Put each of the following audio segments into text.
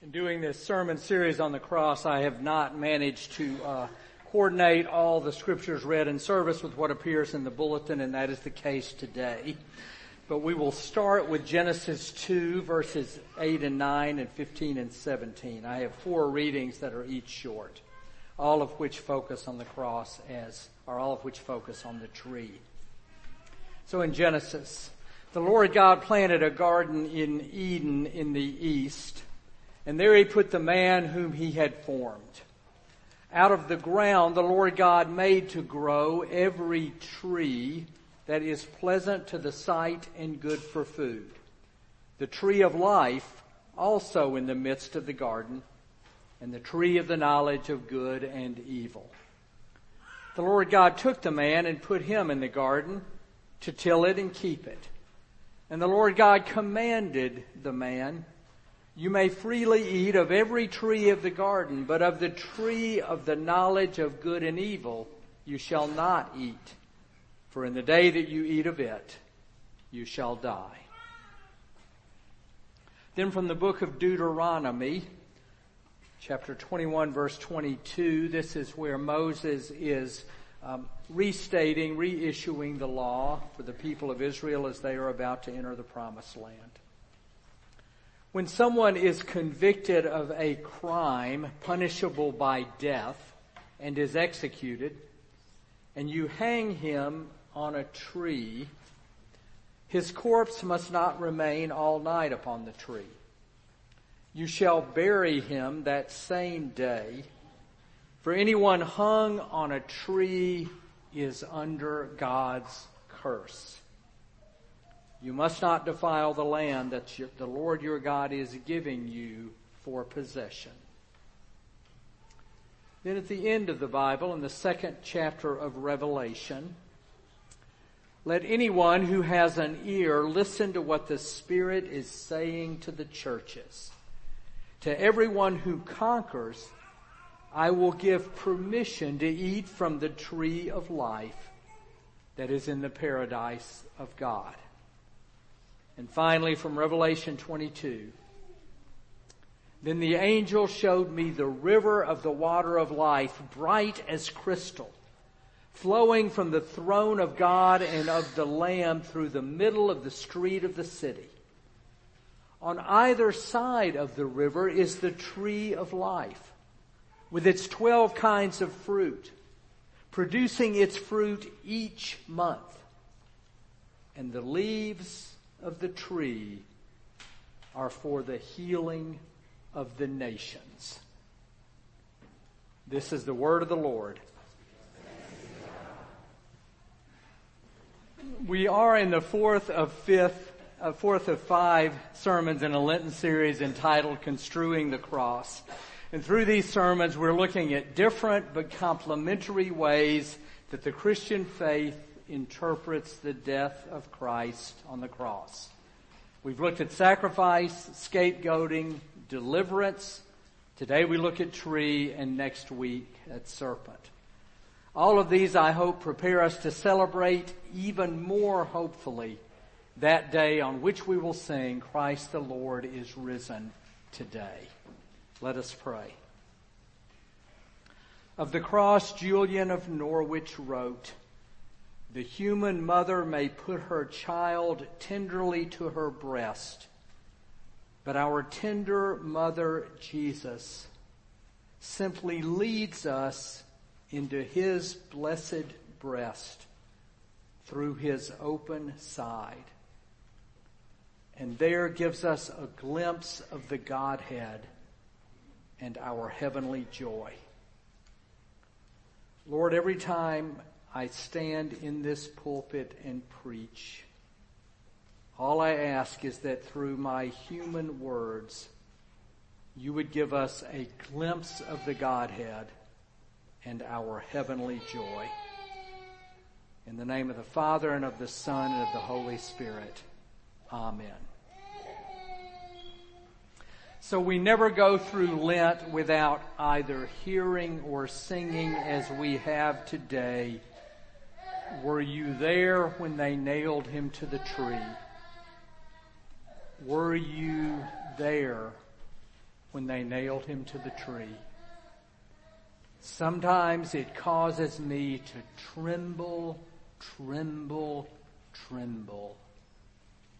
In doing this sermon series on the cross, I have not managed to uh, coordinate all the scriptures read in service with what appears in the bulletin, and that is the case today. But we will start with Genesis 2, verses 8 and 9, and 15 and 17. I have four readings that are each short, all of which focus on the cross as, or all of which focus on the tree. So in Genesis, the Lord God planted a garden in Eden in the east and there he put the man whom he had formed. Out of the ground the Lord God made to grow every tree that is pleasant to the sight and good for food. The tree of life also in the midst of the garden, and the tree of the knowledge of good and evil. The Lord God took the man and put him in the garden to till it and keep it. And the Lord God commanded the man, you may freely eat of every tree of the garden, but of the tree of the knowledge of good and evil you shall not eat. For in the day that you eat of it, you shall die. Then from the book of Deuteronomy, chapter 21 verse 22, this is where Moses is um, restating, reissuing the law for the people of Israel as they are about to enter the promised land. When someone is convicted of a crime punishable by death and is executed, and you hang him on a tree, his corpse must not remain all night upon the tree. You shall bury him that same day, for anyone hung on a tree is under God's curse. You must not defile the land that the Lord your God is giving you for possession. Then at the end of the Bible, in the second chapter of Revelation, let anyone who has an ear listen to what the Spirit is saying to the churches. To everyone who conquers, I will give permission to eat from the tree of life that is in the paradise of God. And finally, from Revelation 22. Then the angel showed me the river of the water of life, bright as crystal, flowing from the throne of God and of the Lamb through the middle of the street of the city. On either side of the river is the tree of life, with its twelve kinds of fruit, producing its fruit each month. And the leaves of the tree are for the healing of the nations. This is the word of the Lord. We are in the fourth of fifth, uh, fourth of five sermons in a Lenten series entitled Construing the Cross. And through these sermons, we're looking at different but complementary ways that the Christian faith interprets the death of Christ on the cross. We've looked at sacrifice, scapegoating, deliverance. Today we look at tree and next week at serpent. All of these I hope prepare us to celebrate even more hopefully that day on which we will sing Christ the Lord is risen today. Let us pray. Of the cross, Julian of Norwich wrote, the human mother may put her child tenderly to her breast, but our tender mother, Jesus, simply leads us into his blessed breast through his open side. And there gives us a glimpse of the Godhead and our heavenly joy. Lord, every time I stand in this pulpit and preach. All I ask is that through my human words, you would give us a glimpse of the Godhead and our heavenly joy. In the name of the Father and of the Son and of the Holy Spirit. Amen. So we never go through Lent without either hearing or singing as we have today were you there when they nailed him to the tree? Were you there when they nailed him to the tree. Sometimes it causes me to tremble, tremble, tremble.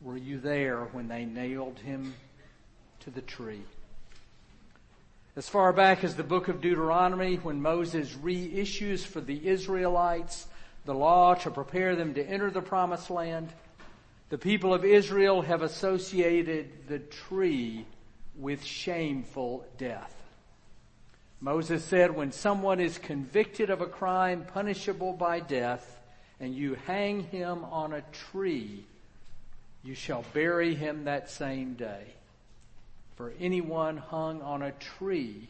Were you there when they nailed him to the tree? As far back as the book of Deuteronomy, when Moses reissues for the Israelites the law to prepare them to enter the promised land, the people of Israel have associated the tree with shameful death. Moses said, when someone is convicted of a crime punishable by death, and you hang him on a tree, you shall bury him that same day. For anyone hung on a tree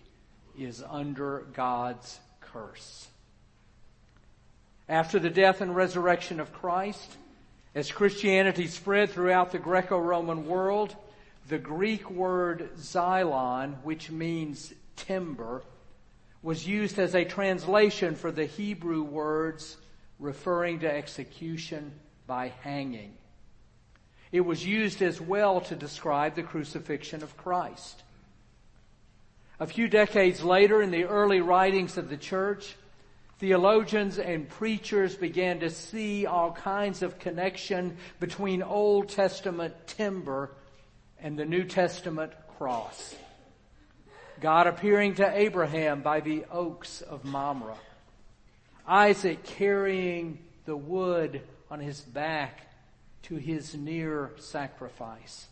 is under God's curse. After the death and resurrection of Christ, as Christianity spread throughout the Greco-Roman world, the Greek word xylon, which means timber, was used as a translation for the Hebrew words referring to execution by hanging. It was used as well to describe the crucifixion of Christ. A few decades later, in the early writings of the church, theologians and preachers began to see all kinds of connection between Old Testament timber and the New Testament cross. God appearing to Abraham by the oaks of Mamre. Isaac carrying the wood on his back to his near sacrifice.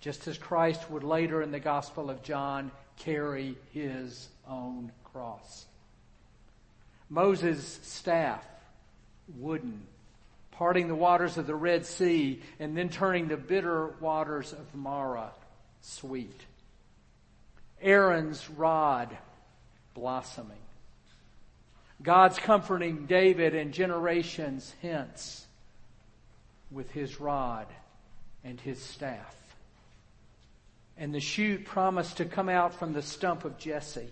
Just as Christ would later in the Gospel of John carry his own cross. Moses' staff, wooden, parting the waters of the Red Sea and then turning the bitter waters of Marah sweet. Aaron's rod blossoming. God's comforting David and generations hence with his rod and his staff. And the shoot promised to come out from the stump of Jesse.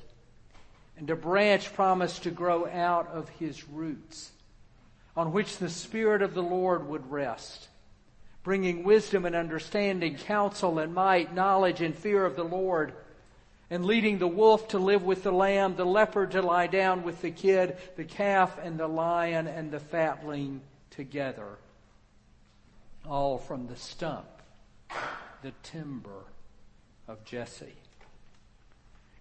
And a branch promised to grow out of his roots, on which the Spirit of the Lord would rest, bringing wisdom and understanding, counsel and might, knowledge and fear of the Lord, and leading the wolf to live with the lamb, the leopard to lie down with the kid, the calf and the lion and the fatling together. All from the stump, the timber of Jesse.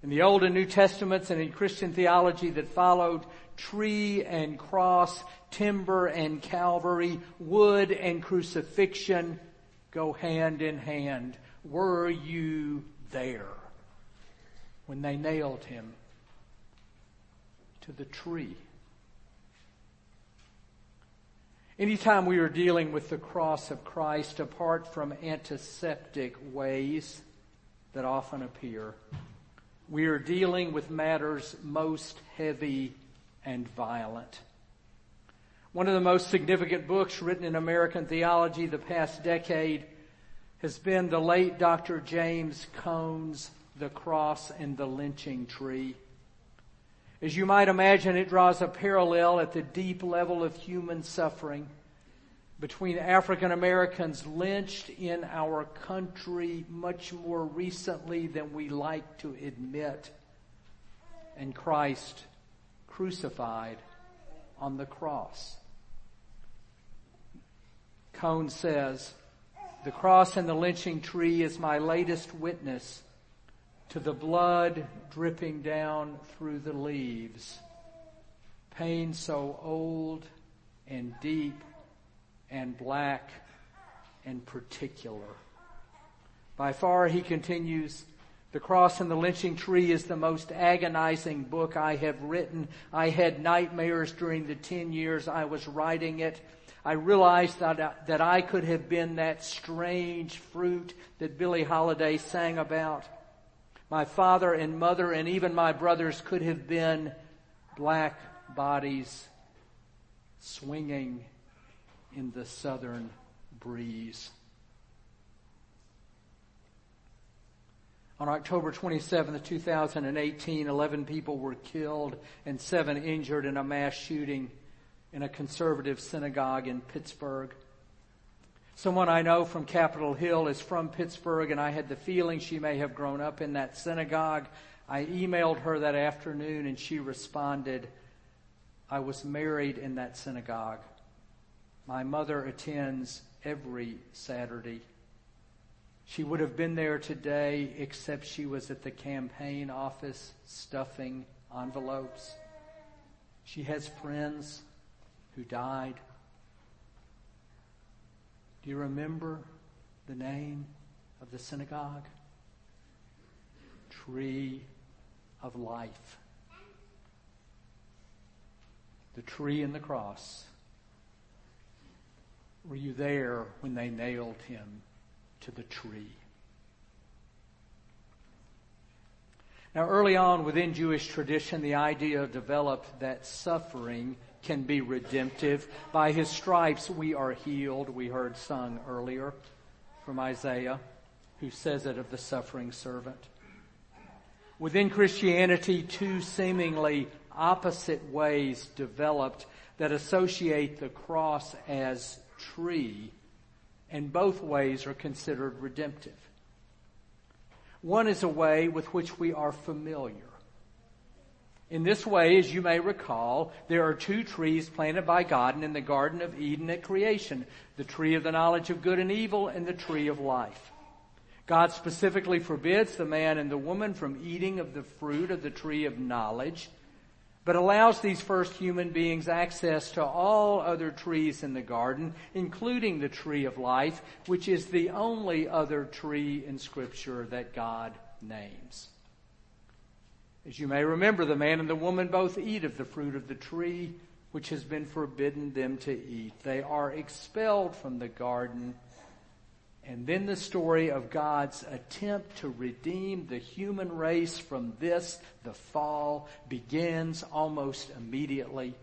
In the Old and New Testaments and in Christian theology that followed, tree and cross, timber and Calvary, wood and crucifixion go hand in hand. Were you there when they nailed him to the tree? Anytime we are dealing with the cross of Christ, apart from antiseptic ways that often appear, we are dealing with matters most heavy and violent. One of the most significant books written in American theology the past decade has been the late Dr. James Cone's The Cross and the Lynching Tree. As you might imagine, it draws a parallel at the deep level of human suffering between African Americans lynched in our country much more recently than we like to admit, and Christ crucified on the cross. Cone says, the cross and the lynching tree is my latest witness to the blood dripping down through the leaves. Pain so old and deep and black and particular. By far, he continues, the cross and the lynching tree is the most agonizing book I have written. I had nightmares during the 10 years I was writing it. I realized that, uh, that I could have been that strange fruit that Billie Holiday sang about. My father and mother and even my brothers could have been black bodies swinging in the southern breeze. On October 27, 2018, 11 people were killed and seven injured in a mass shooting in a conservative synagogue in Pittsburgh. Someone I know from Capitol Hill is from Pittsburgh, and I had the feeling she may have grown up in that synagogue. I emailed her that afternoon, and she responded, I was married in that synagogue. My mother attends every Saturday. She would have been there today, except she was at the campaign office stuffing envelopes. She has friends who died. Do you remember the name of the synagogue? Tree of Life. The tree and the cross. Were you there when they nailed him to the tree? Now, early on within Jewish tradition, the idea developed that suffering can be redemptive. By his stripes we are healed, we heard sung earlier from Isaiah, who says it of the suffering servant. Within Christianity, two seemingly opposite ways developed that associate the cross as tree, and both ways are considered redemptive. One is a way with which we are familiar. In this way, as you may recall, there are two trees planted by God in the Garden of Eden at creation the tree of the knowledge of good and evil and the tree of life. God specifically forbids the man and the woman from eating of the fruit of the tree of knowledge, but allows these first human beings access to all other trees in the garden, including the tree of life, which is the only other tree in Scripture that God names. As you may remember, the man and the woman both eat of the fruit of the tree which has been forbidden them to eat. They are expelled from the garden. And then the story of God's attempt to redeem the human race from this, the fall, begins almost immediately.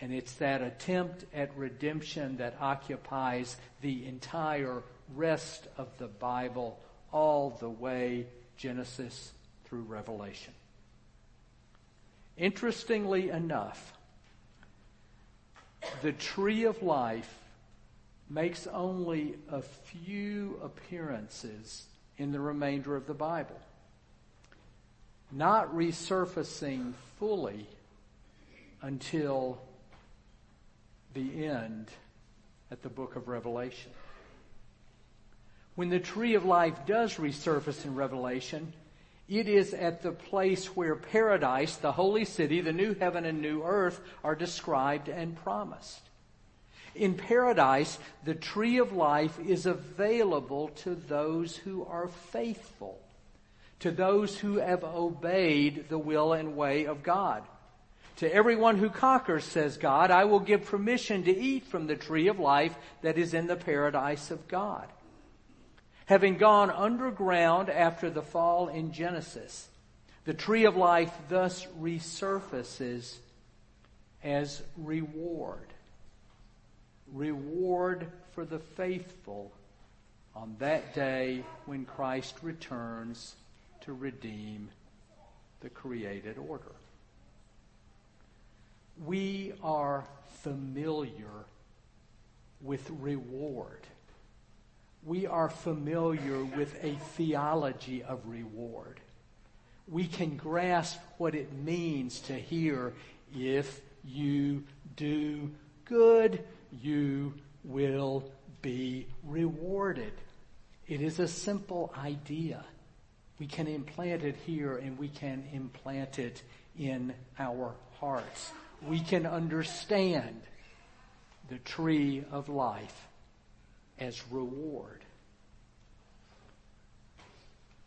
And it's that attempt at redemption that occupies the entire rest of the Bible all the way Genesis through Revelation. Interestingly enough, the tree of life makes only a few appearances in the remainder of the Bible, not resurfacing fully until the end at the book of Revelation. When the tree of life does resurface in Revelation, it is at the place where paradise, the holy city, the new heaven and new earth are described and promised. In paradise, the tree of life is available to those who are faithful, to those who have obeyed the will and way of God. To everyone who conquers, says God, I will give permission to eat from the tree of life that is in the paradise of God having gone underground after the fall in Genesis. The tree of life thus resurfaces as reward. Reward for the faithful on that day when Christ returns to redeem the created order. We are familiar with reward we are familiar with a theology of reward. We can grasp what it means to hear, if you do good, you will be rewarded. It is a simple idea. We can implant it here and we can implant it in our hearts. We can understand the tree of life as reward.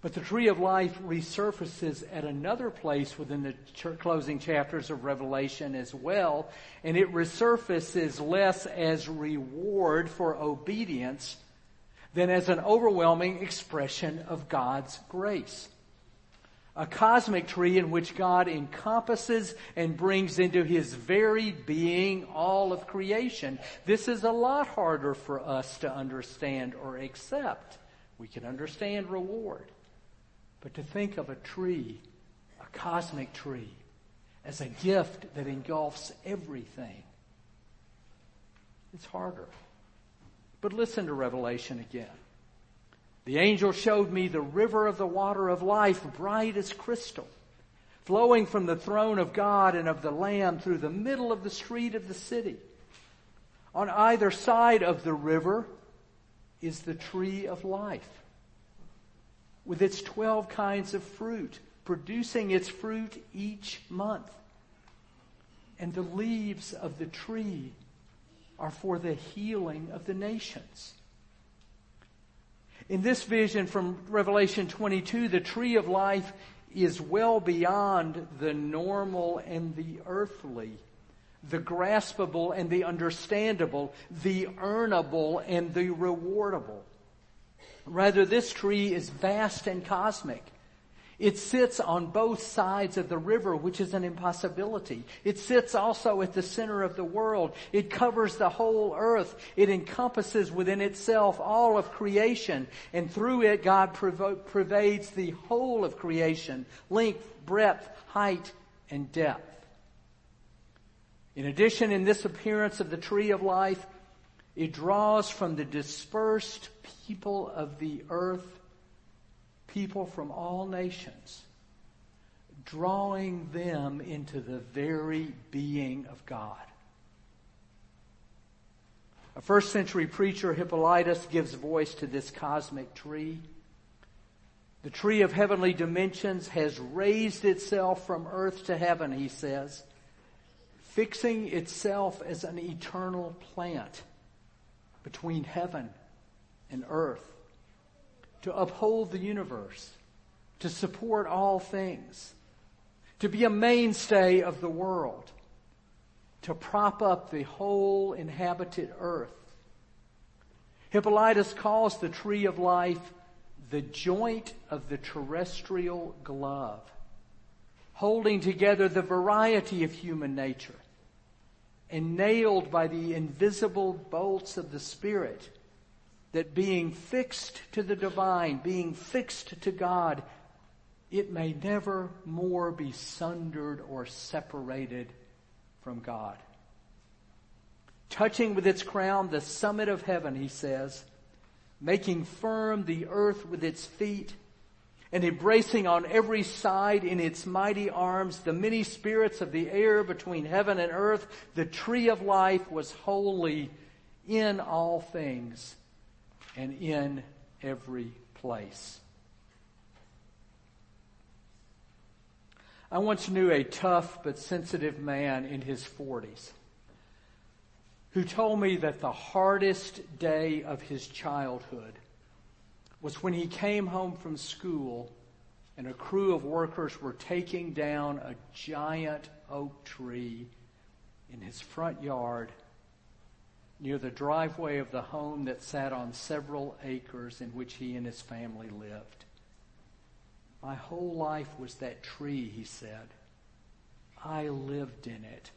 But the tree of life resurfaces at another place within the closing chapters of Revelation as well, and it resurfaces less as reward for obedience than as an overwhelming expression of God's grace a cosmic tree in which God encompasses and brings into his very being all of creation. This is a lot harder for us to understand or accept. We can understand reward. But to think of a tree, a cosmic tree, as a gift that engulfs everything, it's harder. But listen to Revelation again. The angel showed me the river of the water of life, bright as crystal, flowing from the throne of God and of the Lamb through the middle of the street of the city. On either side of the river is the tree of life, with its twelve kinds of fruit, producing its fruit each month. And the leaves of the tree are for the healing of the nations. In this vision from Revelation 22, the tree of life is well beyond the normal and the earthly, the graspable and the understandable, the earnable and the rewardable. Rather, this tree is vast and cosmic. It sits on both sides of the river, which is an impossibility. It sits also at the center of the world. It covers the whole earth. It encompasses within itself all of creation. And through it, God pervades the whole of creation, length, breadth, height, and depth. In addition, in this appearance of the tree of life, it draws from the dispersed people of the earth people from all nations, drawing them into the very being of God. A first century preacher, Hippolytus, gives voice to this cosmic tree. The tree of heavenly dimensions has raised itself from earth to heaven, he says, fixing itself as an eternal plant between heaven and earth to uphold the universe, to support all things, to be a mainstay of the world, to prop up the whole inhabited earth. Hippolytus calls the tree of life the joint of the terrestrial glove, holding together the variety of human nature and nailed by the invisible bolts of the Spirit that being fixed to the divine, being fixed to God, it may never more be sundered or separated from God. Touching with its crown the summit of heaven, he says, making firm the earth with its feet, and embracing on every side in its mighty arms the many spirits of the air between heaven and earth, the tree of life was holy in all things and in every place. I once knew a tough but sensitive man in his 40s who told me that the hardest day of his childhood was when he came home from school and a crew of workers were taking down a giant oak tree in his front yard near the driveway of the home that sat on several acres in which he and his family lived. My whole life was that tree, he said. I lived in it.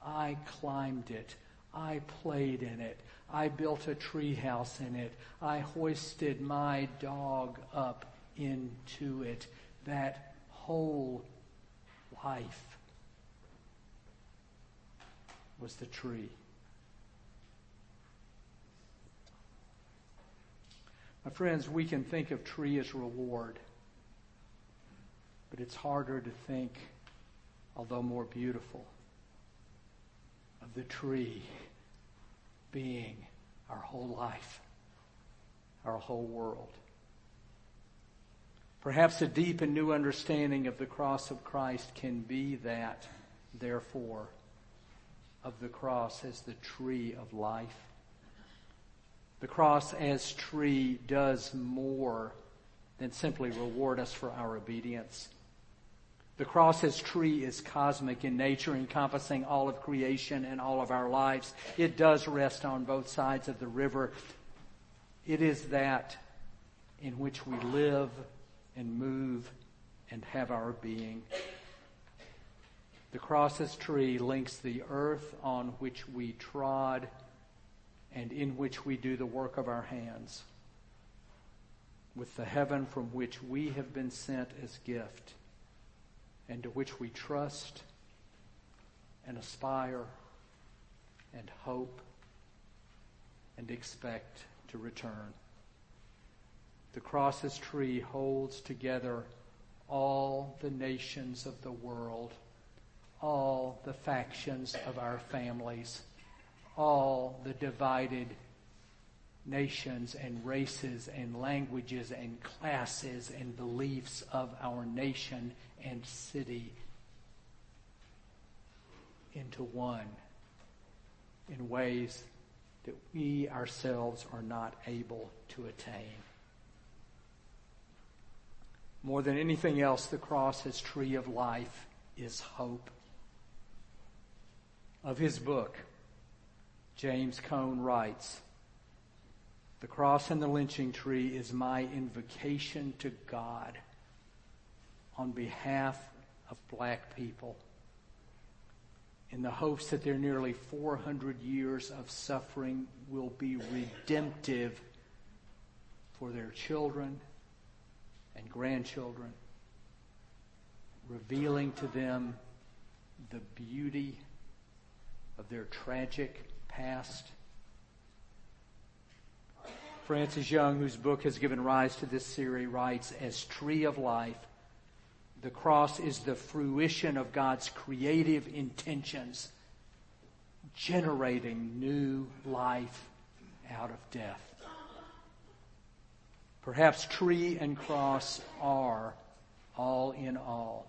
I climbed it. I played in it. I built a tree house in it. I hoisted my dog up into it. That whole life was the tree. My friends, we can think of tree as reward, but it's harder to think, although more beautiful, of the tree being our whole life, our whole world. Perhaps a deep and new understanding of the cross of Christ can be that, therefore, of the cross as the tree of life. The cross as tree does more than simply reward us for our obedience. The cross as tree is cosmic in nature, encompassing all of creation and all of our lives. It does rest on both sides of the river. It is that in which we live and move and have our being. The cross as tree links the earth on which we trod and in which we do the work of our hands, with the heaven from which we have been sent as gift, and to which we trust and aspire and hope and expect to return. The cross's tree holds together all the nations of the world, all the factions of our families, all the divided nations and races and languages and classes and beliefs of our nation and city into one in ways that we ourselves are not able to attain. More than anything else, the cross as tree of life is hope. Of his book, James Cone writes, the cross and the lynching tree is my invocation to God on behalf of black people in the hopes that their nearly 400 years of suffering will be redemptive for their children and grandchildren, revealing to them the beauty of their tragic past. Frances Young, whose book has given rise to this series, writes, as tree of life, the cross is the fruition of God's creative intentions, generating new life out of death. Perhaps tree and cross are all in all,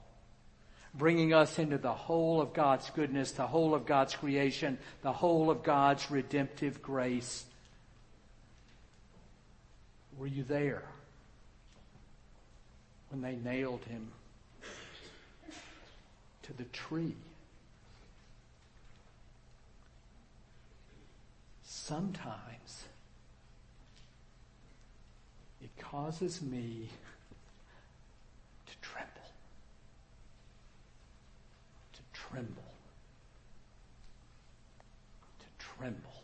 bringing us into the whole of God's goodness, the whole of God's creation, the whole of God's redemptive grace. Were you there when they nailed him to the tree. Sometimes it causes me to tremble, to tremble, to tremble.